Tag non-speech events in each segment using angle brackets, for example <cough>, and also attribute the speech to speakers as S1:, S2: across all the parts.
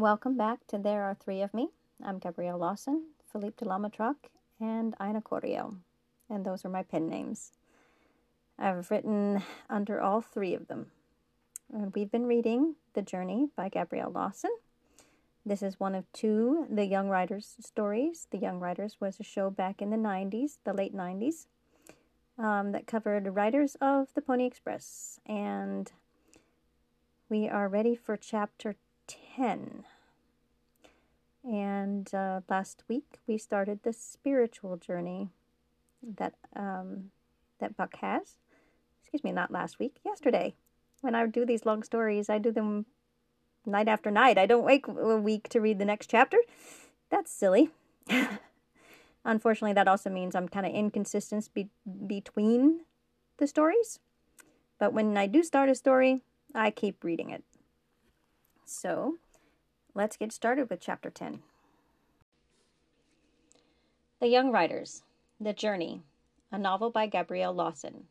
S1: Welcome back to There Are Three of Me. I'm Gabrielle Lawson, Philippe de Lamatruc, and Ina Corio, and those are my pen names. I've written under all three of them. And we've been reading The Journey by Gabrielle Lawson. This is one of two The Young Riders stories. The Young Riders was a show back in the 90s, the late 90s, um, that covered writers of the Pony Express. And we are ready for chapter 10. And uh, last week we started the spiritual journey that um, that Buck has. Excuse me, not last week, yesterday. When I do these long stories, I do them night after night. I don't wait a week to read the next chapter. That's silly. <laughs> Unfortunately, that also means I'm kind of inconsistent be- between the stories. But when I do start a story, I keep reading it. So, let's get started with chapter 10. The Young Riders The Journey, a novel by Gabrielle Lawson.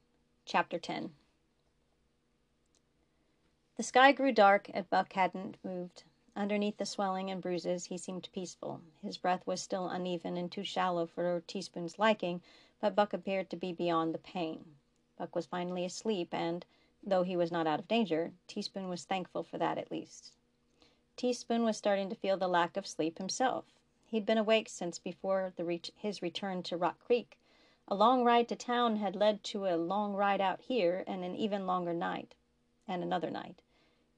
S1: Chapter 10. The sky grew dark and Buck hadn't moved. Underneath the swelling and bruises, he seemed peaceful. His breath was still uneven and too shallow for Teaspoon's liking, but Buck appeared to be beyond the pain. Buck was finally asleep, and, though he was not out of danger, Teaspoon was thankful for that at least. Teaspoon was starting to feel the lack of sleep himself. He'd been awake since before re- his return to Rock Creek. A long ride to town had led to a long ride out here and an even longer night, and another night.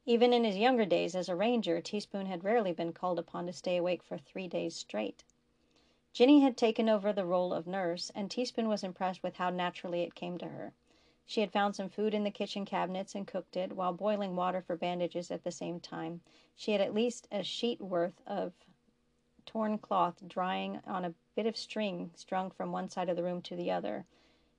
S1: Even in his younger days as a ranger, Teaspoon had rarely been called upon to stay awake for three days straight. Ginny had taken over the role of nurse, and Teaspoon was impressed with how naturally it came to her. She had found some food in the kitchen cabinets and cooked it, while boiling water for bandages at the same time. She had at least a sheet worth of torn cloth drying on a bit of string strung from one side of the room to the other.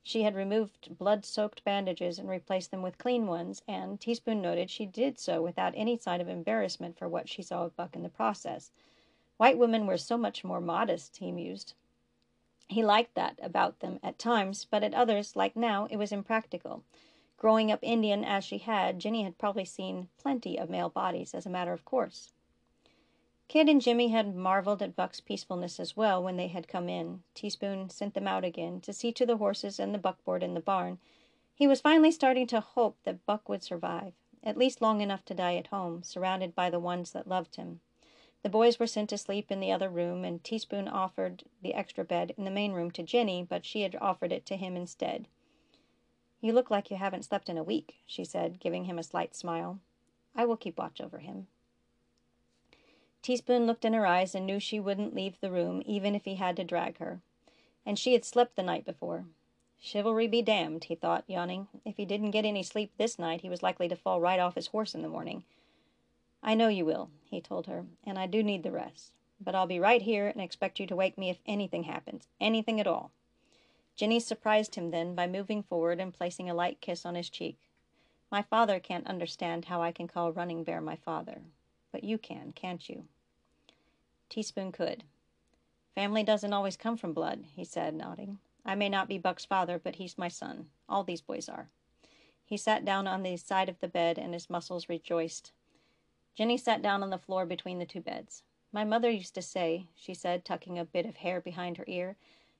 S1: She had removed blood soaked bandages and replaced them with clean ones, and, Teaspoon noted, she did so without any sign of embarrassment for what she saw of Buck in the process. White women were so much more modest, he mused. He liked that about them at times, but at others, like now, it was impractical. Growing up Indian as she had, Ginny had probably seen plenty of male bodies as a matter of course. Kid and Jimmy had marveled at Buck's peacefulness as well when they had come in. Teaspoon sent them out again to see to the horses and the buckboard in the barn. He was finally starting to hope that Buck would survive, at least long enough to die at home, surrounded by the ones that loved him. The boys were sent to sleep in the other room, and Teaspoon offered the extra bed in the main room to Ginny, but she had offered it to him instead. You look like you haven't slept in a week, she said, giving him a slight smile. I will keep watch over him. Teaspoon looked in her eyes and knew she wouldn't leave the room, even if he had to drag her. And she had slept the night before. Chivalry be damned, he thought, yawning. If he didn't get any sleep this night, he was likely to fall right off his horse in the morning. I know you will, he told her, and I do need the rest. But I'll be right here and expect you to wake me if anything happens, anything at all. Ginny surprised him then by moving forward and placing a light kiss on his cheek. My father can't understand how I can call Running Bear my father. But you can, can't you? Teaspoon could. Family doesn't always come from blood, he said, nodding. I may not be Buck's father, but he's my son. All these boys are. He sat down on the side of the bed and his muscles rejoiced. Jenny sat down on the floor between the two beds. My mother used to say, she said, tucking a bit of hair behind her ear,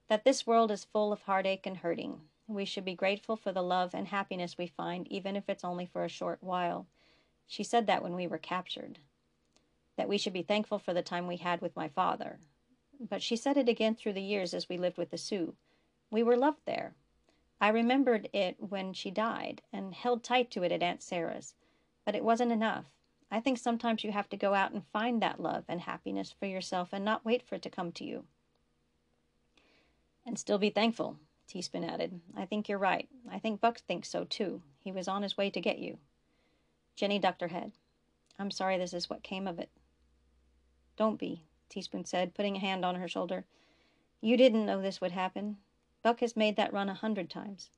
S1: that this world is full of heartache and hurting. We should be grateful for the love and happiness we find, even if it's only for a short while. She said that when we were captured. That we should be thankful for the time we had with my father. But she said it again through the years as we lived with the Sioux. We were loved there. I remembered it when she died and held tight to it at Aunt Sarah's. But it wasn't enough. I think sometimes you have to go out and find that love and happiness for yourself and not wait for it to come to you. And still be thankful, Teaspoon added. I think you're right. I think Buck thinks so too. He was on his way to get you. Jenny ducked her head. I'm sorry this is what came of it. Don't be, Teaspoon said, putting a hand on her shoulder. You didn't know this would happen. Buck has made that run a hundred times.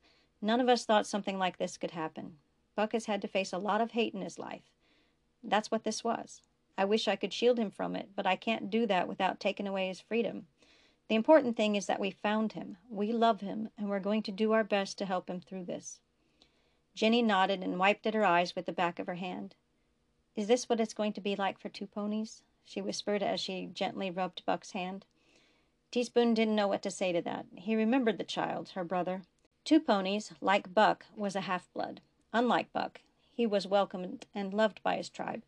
S1: None of us thought something like this could happen. Buck has had to face a lot of hate in his life. That's what this was. I wish I could shield him from it, but I can't do that without taking away his freedom. The important thing is that we found him. We love him, and we're going to do our best to help him through this. Jenny nodded and wiped at her eyes with the back of her hand. Is this what it's going to be like for two ponies? she whispered as she gently rubbed Buck's hand. Teaspoon didn't know what to say to that. He remembered the child, her brother. Two Ponies, like Buck, was a half blood. Unlike Buck, he was welcomed and loved by his tribe.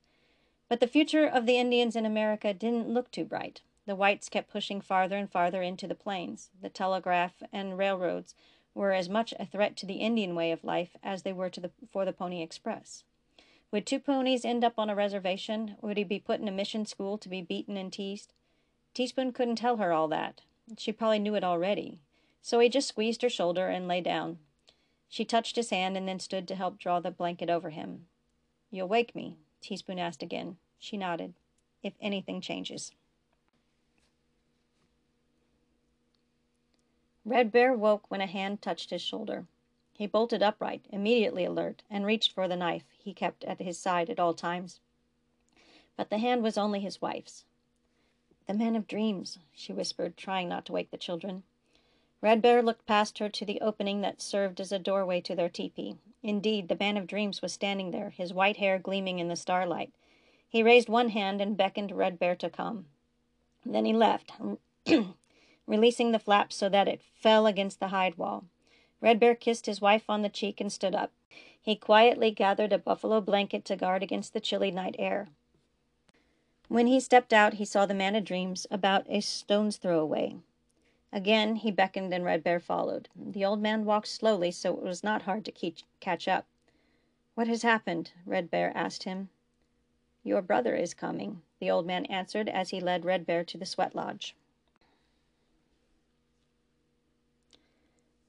S1: But the future of the Indians in America didn't look too bright. The whites kept pushing farther and farther into the plains. The telegraph and railroads were as much a threat to the Indian way of life as they were to the, for the Pony Express. Would two ponies end up on a reservation? Would he be put in a mission school to be beaten and teased? Teaspoon couldn't tell her all that. She probably knew it already. So he just squeezed her shoulder and lay down. She touched his hand and then stood to help draw the blanket over him. You'll wake me? Teaspoon asked again. She nodded. If anything changes. Red Bear woke when a hand touched his shoulder. He bolted upright, immediately alert, and reached for the knife he kept at his side at all times. But the hand was only his wife's. The man of dreams, she whispered, trying not to wake the children. Red Bear looked past her to the opening that served as a doorway to their tepee. Indeed, the man of dreams was standing there, his white hair gleaming in the starlight. He raised one hand and beckoned Red Bear to come. Then he left, <clears throat> releasing the flap so that it fell against the hide wall. Red Bear kissed his wife on the cheek and stood up. He quietly gathered a buffalo blanket to guard against the chilly night air. When he stepped out, he saw the man of dreams about a stone's throw away. Again he beckoned and Red Bear followed. The old man walked slowly, so it was not hard to keep, catch up. What has happened? Red Bear asked him. Your brother is coming, the old man answered as he led Red Bear to the sweat lodge.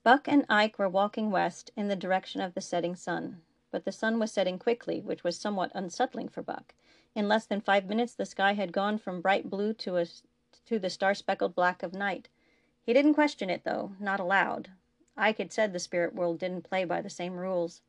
S1: Buck and Ike were walking west in the direction of the setting sun, but the sun was setting quickly, which was somewhat unsettling for Buck. In less than five minutes the sky had gone from bright blue to, a, to the star-speckled black of night. He didn't question it, though, not aloud. Ike had said the spirit world didn't play by the same rules.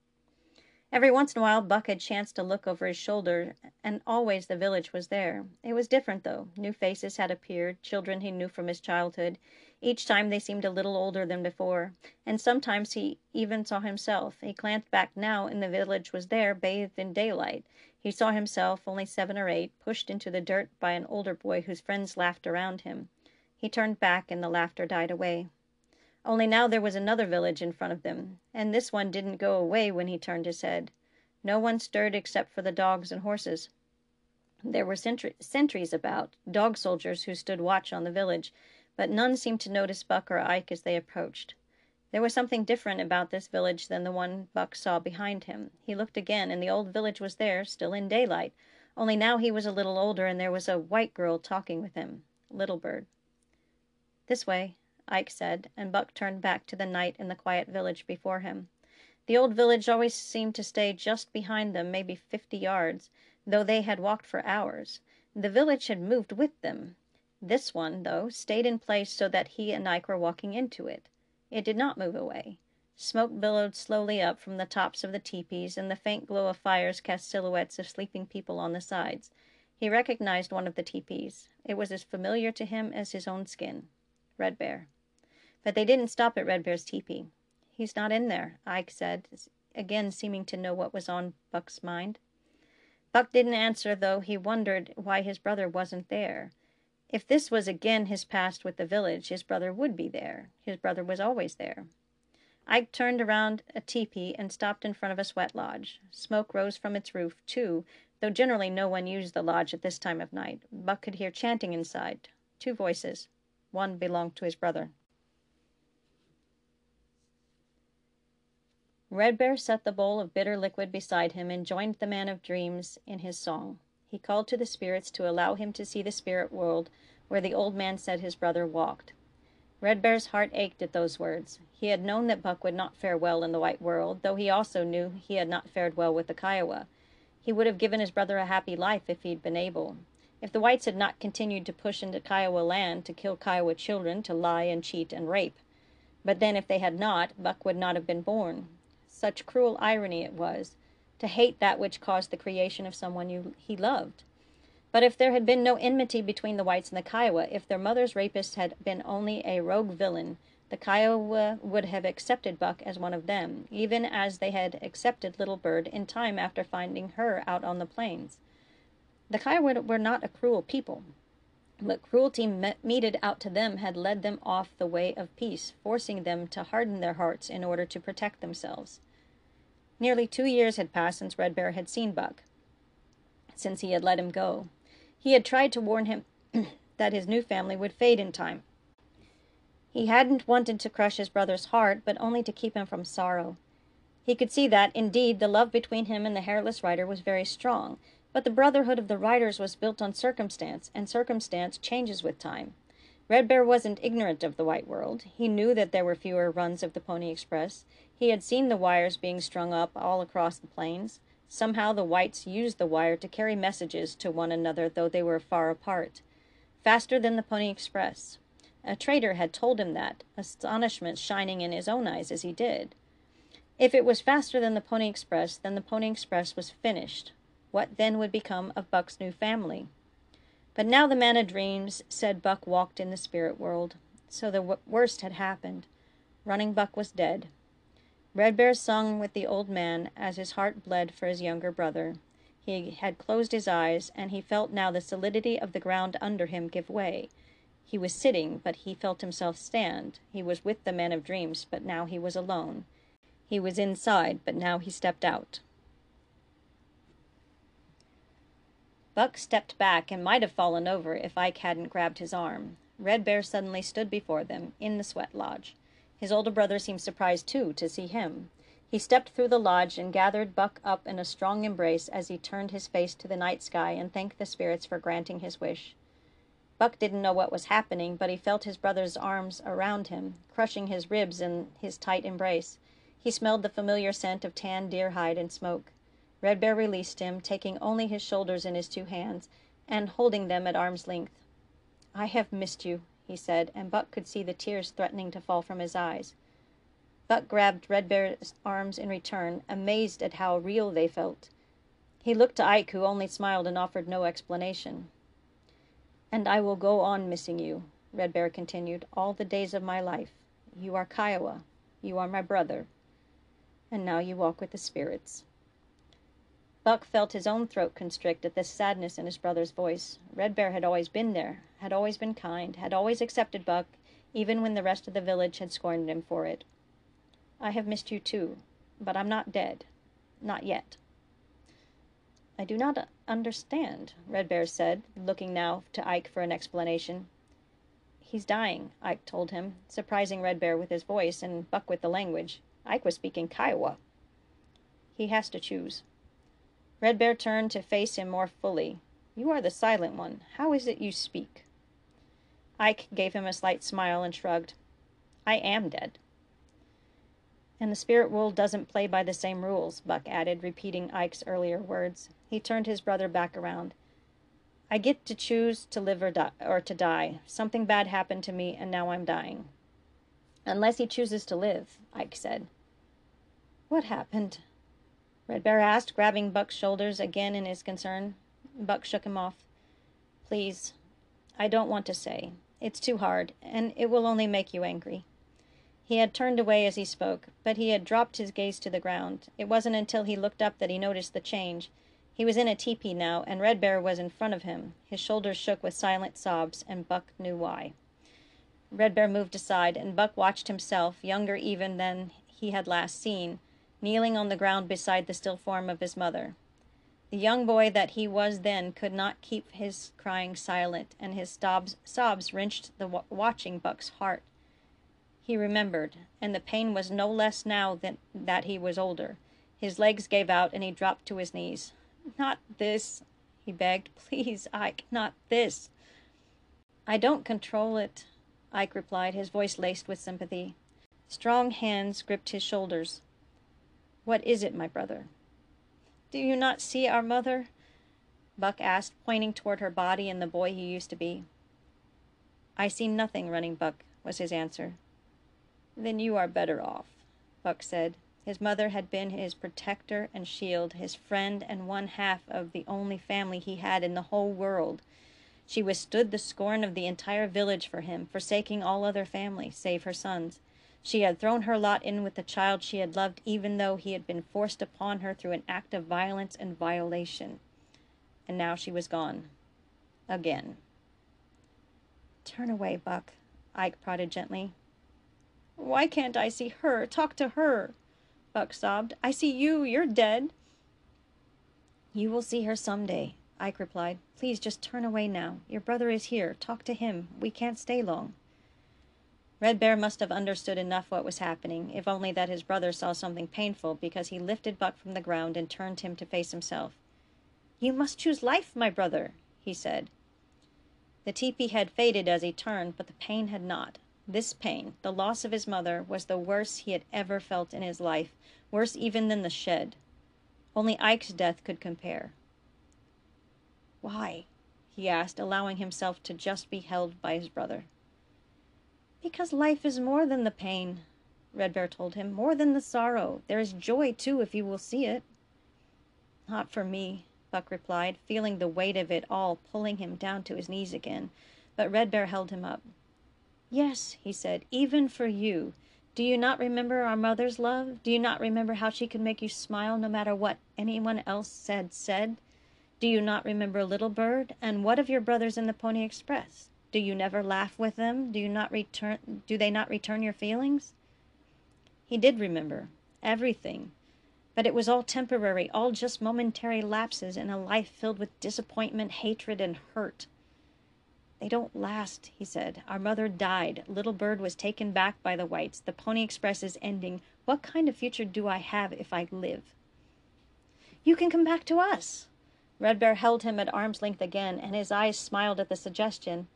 S1: Every once in a while Buck had chanced to look over his shoulder, and always the village was there. It was different, though. New faces had appeared, children he knew from his childhood. Each time they seemed a little older than before, and sometimes he even saw himself. He glanced back now, and the village was there, bathed in daylight. He saw himself, only seven or eight, pushed into the dirt by an older boy whose friends laughed around him. He turned back, and the laughter died away. Only now there was another village in front of them, and this one didn't go away when he turned his head. No one stirred except for the dogs and horses. There were sentries about, dog soldiers who stood watch on the village, but none seemed to notice Buck or Ike as they approached. There was something different about this village than the one Buck saw behind him. He looked again, and the old village was there, still in daylight, only now he was a little older, and there was a white girl talking with him, Little Bird. This way, Ike said, and Buck turned back to the night in the quiet village before him. The old village always seemed to stay just behind them, maybe fifty yards, though they had walked for hours. The village had moved with them. This one, though, stayed in place so that he and Ike were walking into it. It did not move away. Smoke billowed slowly up from the tops of the teepees, and the faint glow of fires cast silhouettes of sleeping people on the sides. He recognized one of the teepees. It was as familiar to him as his own skin. Red Bear. But they didn't stop at Red Bear's teepee. He's not in there, Ike said, again seeming to know what was on Buck's mind. Buck didn't answer, though he wondered why his brother wasn't there. If this was again his past with the village, his brother would be there. His brother was always there. Ike turned around a teepee and stopped in front of a sweat lodge. Smoke rose from its roof, too, though generally no one used the lodge at this time of night. Buck could hear chanting inside. Two voices. One belonged to his brother. Red Bear set the bowl of bitter liquid beside him and joined the man of dreams in his song. He called to the spirits to allow him to see the spirit world where the old man said his brother walked. Red Bear's heart ached at those words. He had known that Buck would not fare well in the white world, though he also knew he had not fared well with the Kiowa. He would have given his brother a happy life if he'd been able. If the whites had not continued to push into Kiowa land, to kill Kiowa children, to lie and cheat and rape. But then if they had not, Buck would not have been born. Such cruel irony it was to hate that which caused the creation of someone you, he loved. But if there had been no enmity between the whites and the Kiowa, if their mother's rapist had been only a rogue villain, the Kiowa would have accepted Buck as one of them, even as they had accepted Little Bird in time after finding her out on the plains. The Kiowa were not a cruel people, but cruelty meted out to them had led them off the way of peace, forcing them to harden their hearts in order to protect themselves. Nearly two years had passed since Red Bear had seen Buck, since he had let him go. He had tried to warn him <clears throat> that his new family would fade in time. He hadn't wanted to crush his brother's heart, but only to keep him from sorrow. He could see that, indeed, the love between him and the hairless rider was very strong, but the brotherhood of the riders was built on circumstance, and circumstance changes with time. Red Bear wasn't ignorant of the white world. He knew that there were fewer runs of the Pony Express. He had seen the wires being strung up all across the plains. Somehow the whites used the wire to carry messages to one another, though they were far apart. Faster than the Pony Express. A trader had told him that, astonishment shining in his own eyes as he did. If it was faster than the Pony Express, then the Pony Express was finished. What then would become of Buck's new family? But now the man of dreams said Buck walked in the spirit world. So the w- worst had happened. Running Buck was dead. Red Bear sung with the old man as his heart bled for his younger brother. He had closed his eyes, and he felt now the solidity of the ground under him give way. He was sitting, but he felt himself stand. He was with the man of dreams, but now he was alone. He was inside, but now he stepped out. Buck stepped back and might have fallen over if Ike hadn't grabbed his arm. Red Bear suddenly stood before them, in the sweat lodge. His older brother seemed surprised, too, to see him. He stepped through the lodge and gathered Buck up in a strong embrace as he turned his face to the night sky and thanked the spirits for granting his wish. Buck didn't know what was happening, but he felt his brother's arms around him, crushing his ribs in his tight embrace. He smelled the familiar scent of tanned deer hide and smoke. Red Bear released him, taking only his shoulders in his two hands, and holding them at arm's length. I have missed you, he said, and Buck could see the tears threatening to fall from his eyes. Buck grabbed Red Bear's arms in return, amazed at how real they felt. He looked to Ike, who only smiled and offered no explanation. And I will go on missing you, Red Bear continued, all the days of my life. You are Kiowa. You are my brother and now you walk with the spirits. Buck felt his own throat constrict at this sadness in his brother's voice. Red Bear had always been there, had always been kind, had always accepted Buck, even when the rest of the village had scorned him for it. I have missed you too, but I'm not dead. Not yet. I do not understand, Red Bear said, looking now to Ike for an explanation. He's dying, Ike told him, surprising Red Bear with his voice and Buck with the language. Ike was speaking Kiowa. He has to choose. Red Bear turned to face him more fully. You are the silent one. How is it you speak? Ike gave him a slight smile and shrugged. I am dead. And the spirit world doesn't play by the same rules, Buck added, repeating Ike's earlier words. He turned his brother back around. I get to choose to live or, die, or to die. Something bad happened to me, and now I'm dying. Unless he chooses to live, Ike said. What happened? Red Bear asked, grabbing Buck's shoulders again in his concern. Buck shook him off. Please, I don't want to say. It's too hard, and it will only make you angry. He had turned away as he spoke, but he had dropped his gaze to the ground. It wasn't until he looked up that he noticed the change. He was in a teepee now, and Red Bear was in front of him. His shoulders shook with silent sobs, and Buck knew why. Red Bear moved aside, and Buck watched himself, younger even than he had last seen, kneeling on the ground beside the still form of his mother. The young boy that he was then could not keep his crying silent, and his sobs, sobs wrenched the watching Buck's heart. He remembered, and the pain was no less now than that he was older. His legs gave out, and he dropped to his knees. Not this, he begged. <laughs> Please, Ike, not this. I don't control it, Ike replied, his voice laced with sympathy. Strong hands gripped his shoulders. What is it, my brother? Do you not see our mother? Buck asked, pointing toward her body and the boy he used to be. I see nothing, Running Buck, was his answer. Then you are better off, Buck said. His mother had been his protector and shield, his friend and one half of the only family he had in the whole world. She withstood the scorn of the entire village for him, forsaking all other family, save her sons. She had thrown her lot in with the child she had loved, even though he had been forced upon her through an act of violence and violation. and now she was gone. Again. Turn away, Buck, Ike prodded gently. Why can't I see her? Talk to her, Buck sobbed. I see you. You're dead. You will see her some day, Ike replied. Please just turn away now. Your brother is here. Talk to him. We can't stay long. Red Bear must have understood enough what was happening, if only that his brother saw something painful, because he lifted Buck from the ground and turned him to face himself. You must choose life, my brother, he said. The teepee had faded as he turned, but the pain had not. This pain, the loss of his mother, was the worst he had ever felt in his life, worse even than the shed. Only Ike's death could compare. Why? he asked, allowing himself to just be held by his brother. Because life is more than the pain, Red Bear told him, more than the sorrow. There is joy, too, if you will see it. Not for me, Buck replied, feeling the weight of it all pulling him down to his knees again. But Red Bear held him up. Yes, he said, even for you. Do you not remember our mother's love? Do you not remember how she could make you smile no matter what anyone else said said? Do you not remember Little Bird? And what of your brothers in the Pony Express? Do you never laugh with them? Do you not return do they not return your feelings? He did remember everything. But it was all temporary, all just momentary lapses in a life filled with disappointment, hatred, and hurt. They don't last, he said. Our mother died. Little Bird was taken back by the whites. The Pony Express is ending. What kind of future do I have if I live? You can come back to us. Red Bear held him at arm's length again, and his eyes smiled at the suggestion.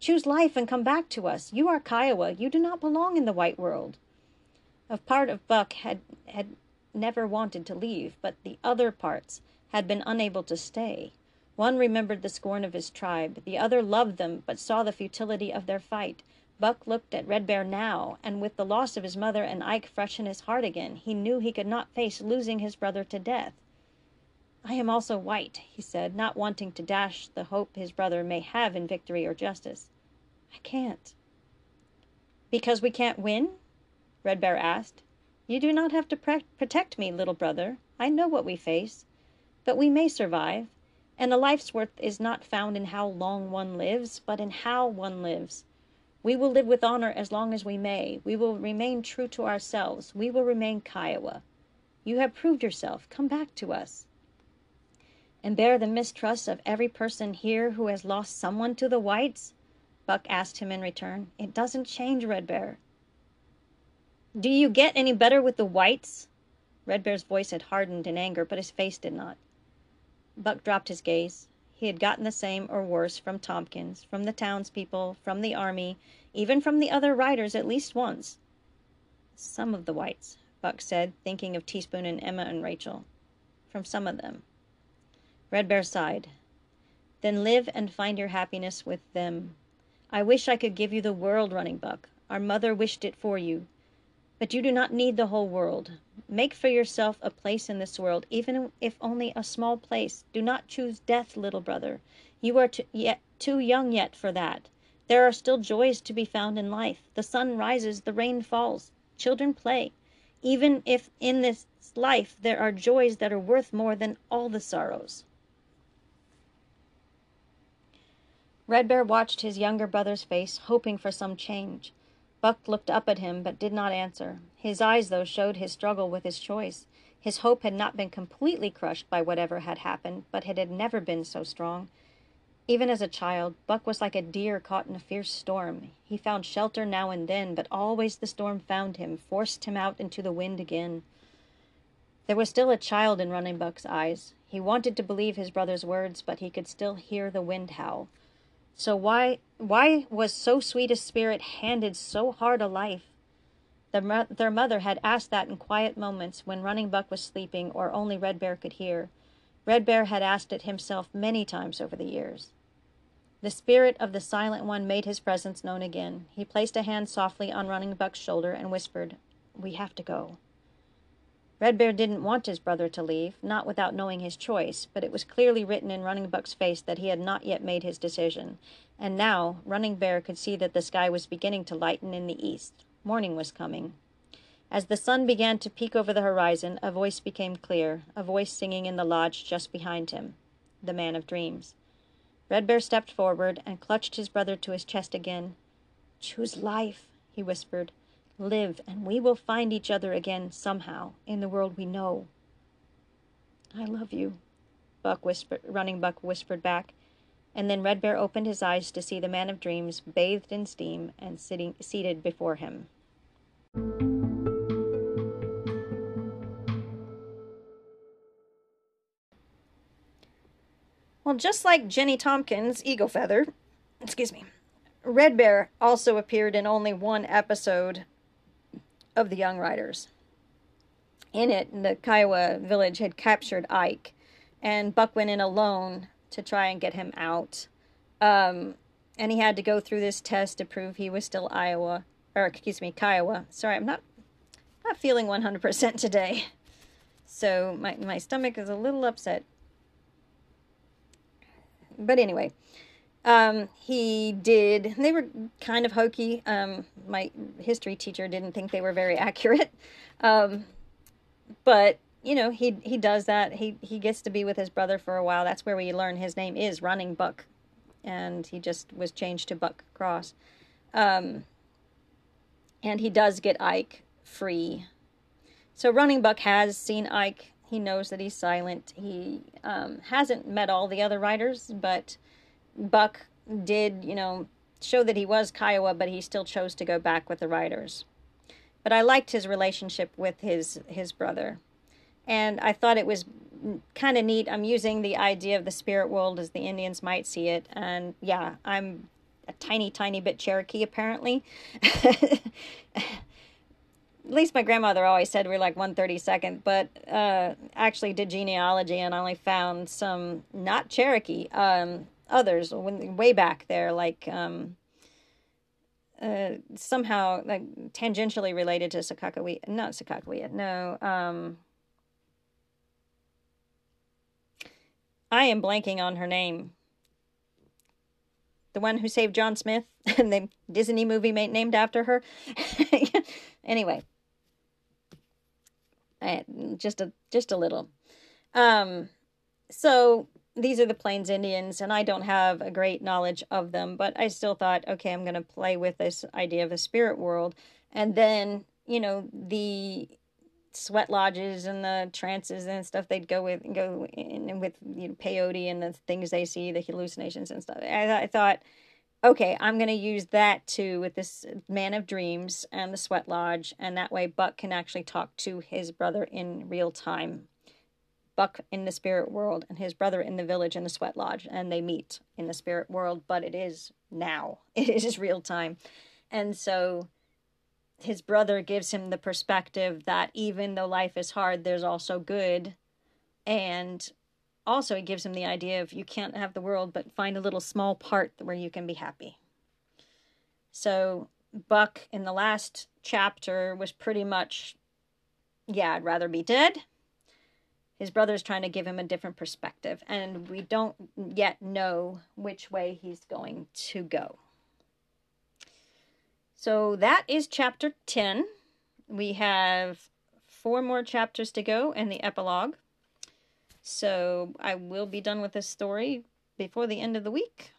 S1: Choose life and come back to us. You are Kiowa. You do not belong in the white world. A part of Buck had, had never wanted to leave, but the other parts had been unable to stay. One remembered the scorn of his tribe, the other loved them but saw the futility of their fight. Buck looked at Red Bear now, and with the loss of his mother and Ike fresh in his heart again, he knew he could not face losing his brother to death. I am also white, he said, not wanting to dash the hope his brother may have in victory or justice. I can't. Because we can't win? Red Bear asked. You do not have to protect me, little brother. I know what we face. But we may survive. And a life's worth is not found in how long one lives, but in how one lives. We will live with honor as long as we may. We will remain true to ourselves. We will remain Kiowa. You have proved yourself. Come back to us. And bear the mistrust of every person here who has lost someone to the whites? Buck asked him in return. It doesn't change, Red Bear. Do you get any better with the whites? Red Bear's voice had hardened in anger, but his face did not. Buck dropped his gaze. He had gotten the same or worse from Tompkins, from the townspeople, from the army, even from the other riders at least once. Some of the whites, Buck said, thinking of Teaspoon and Emma and Rachel. From some of them. Red Bear sighed. Then live and find your happiness with them. I wish I could give you the world, Running Buck. Our mother wished it for you. But you do not need the whole world. Make for yourself a place in this world, even if only a small place. Do not choose death, little brother. You are too, yet, too young yet for that. There are still joys to be found in life. The sun rises, the rain falls, children play. Even if in this life there are joys that are worth more than all the sorrows. Red Bear watched his younger brother's face, hoping for some change. Buck looked up at him, but did not answer. His eyes, though, showed his struggle with his choice. His hope had not been completely crushed by whatever had happened, but it had never been so strong. Even as a child, Buck was like a deer caught in a fierce storm. He found shelter now and then, but always the storm found him, forced him out into the wind again. There was still a child in Running Buck's eyes. He wanted to believe his brother's words, but he could still hear the wind howl. So why why was so sweet a spirit handed so hard a life? The, their mother had asked that in quiet moments when Running Buck was sleeping or only Red Bear could hear. Red Bear had asked it himself many times over the years. The spirit of the silent one made his presence known again. He placed a hand softly on Running Buck's shoulder and whispered, We have to go. Red Bear didn't want his brother to leave, not without knowing his choice, but it was clearly written in Running Buck's face that he had not yet made his decision. And now Running Bear could see that the sky was beginning to lighten in the east. Morning was coming. As the sun began to peek over the horizon, a voice became clear, a voice singing in the lodge just behind him. the man of dreams. Red Bear stepped forward and clutched his brother to his chest again. Choose life, he whispered. Live, and we will find each other again somehow in the world we know. I love you, Buck whispered, Running Buck whispered back. And then Red Bear opened his eyes to see the man of dreams bathed in steam and sitting seated before him. Well, just like Jenny Tompkins' Eagle Feather, excuse me, Red Bear also appeared in only one episode of The Young Riders. In it, the Kiowa village had captured Ike, and Buck went in alone to try and get him out. Um, and he had to go through this test to prove he was still Iowa, or excuse me, Kiowa. Sorry, I'm not not feeling 100% today. So my, my stomach is a little upset. But anyway, um, he did. They were kind of hokey. Um, my history teacher didn't think they were very <laughs> accurate. Um, but you know, he he does that. He he gets to be with his brother for a while. That's where we learn his name is Running Buck, and he just was changed to Buck Cross. Um, and he does get Ike free. So Running Buck has seen Ike. He knows that he's silent. He um, hasn't met all the other riders, but Buck did, you know, show that he was Kiowa, but he still chose to go back with the riders. But I liked his relationship with his his brother, and I thought it was kind of neat. I'm using the idea of the spirit world as the Indians might see it, and yeah, I'm a tiny, tiny bit Cherokee apparently. <laughs> At least my grandmother always said we are like 132nd, but uh, actually did genealogy and only found some not Cherokee. Um, others when way back there, like um, uh, somehow like tangentially related to Sakakawea. Not Sakakawea. No. Um, I am blanking on her name. The one who saved John Smith, <laughs> and the Disney movie made, named after her. <laughs> anyway, I, just a just a little. Um, so these are the Plains Indians, and I don't have a great knowledge of them, but I still thought, okay, I'm going to play with this idea of a spirit world. And then, you know, the sweat lodges and the trances and stuff they'd go with and go in with you know peyote and the things they see the hallucinations and stuff i, I thought okay i'm going to use that too with this man of dreams and the sweat lodge and that way buck can actually talk to his brother in real time Buck in the spirit world and his brother in the village in the sweat lodge, and they meet in the spirit world, but it is now. <laughs> It is real time. And so his brother gives him the perspective that even though life is hard, there's also good. And also, he gives him the idea of you can't have the world, but find a little small part where you can be happy. So, Buck in the last chapter was pretty much, yeah, I'd rather be dead his brother's trying to give him a different perspective, and we don't yet know which way he's going to go. So that is chapter 10. We have four more chapters to go and the epilogue. So I will be done with this story before the end of the week.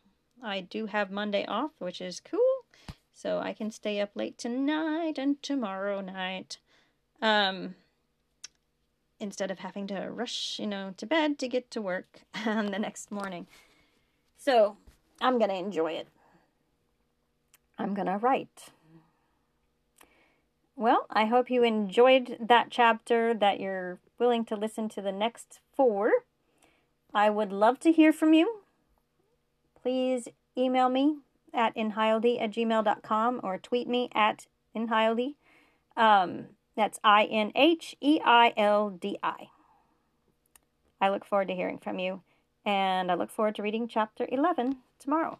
S1: I do have Monday off, which is cool. So I can stay up late tonight and tomorrow night. Um, instead of having to rush, you know, to bed to get to work on <laughs> the next morning. So I'm going to enjoy it. I'm going to write. Well, I hope you enjoyed that chapter, that you're willing to listen to the next four. I would love to hear from you. Please email me at inheildi at gmail.com or tweet me at inheildi. Um, that's I N H E I L D I. I look forward to hearing from you, and I look forward to reading chapter 11 tomorrow.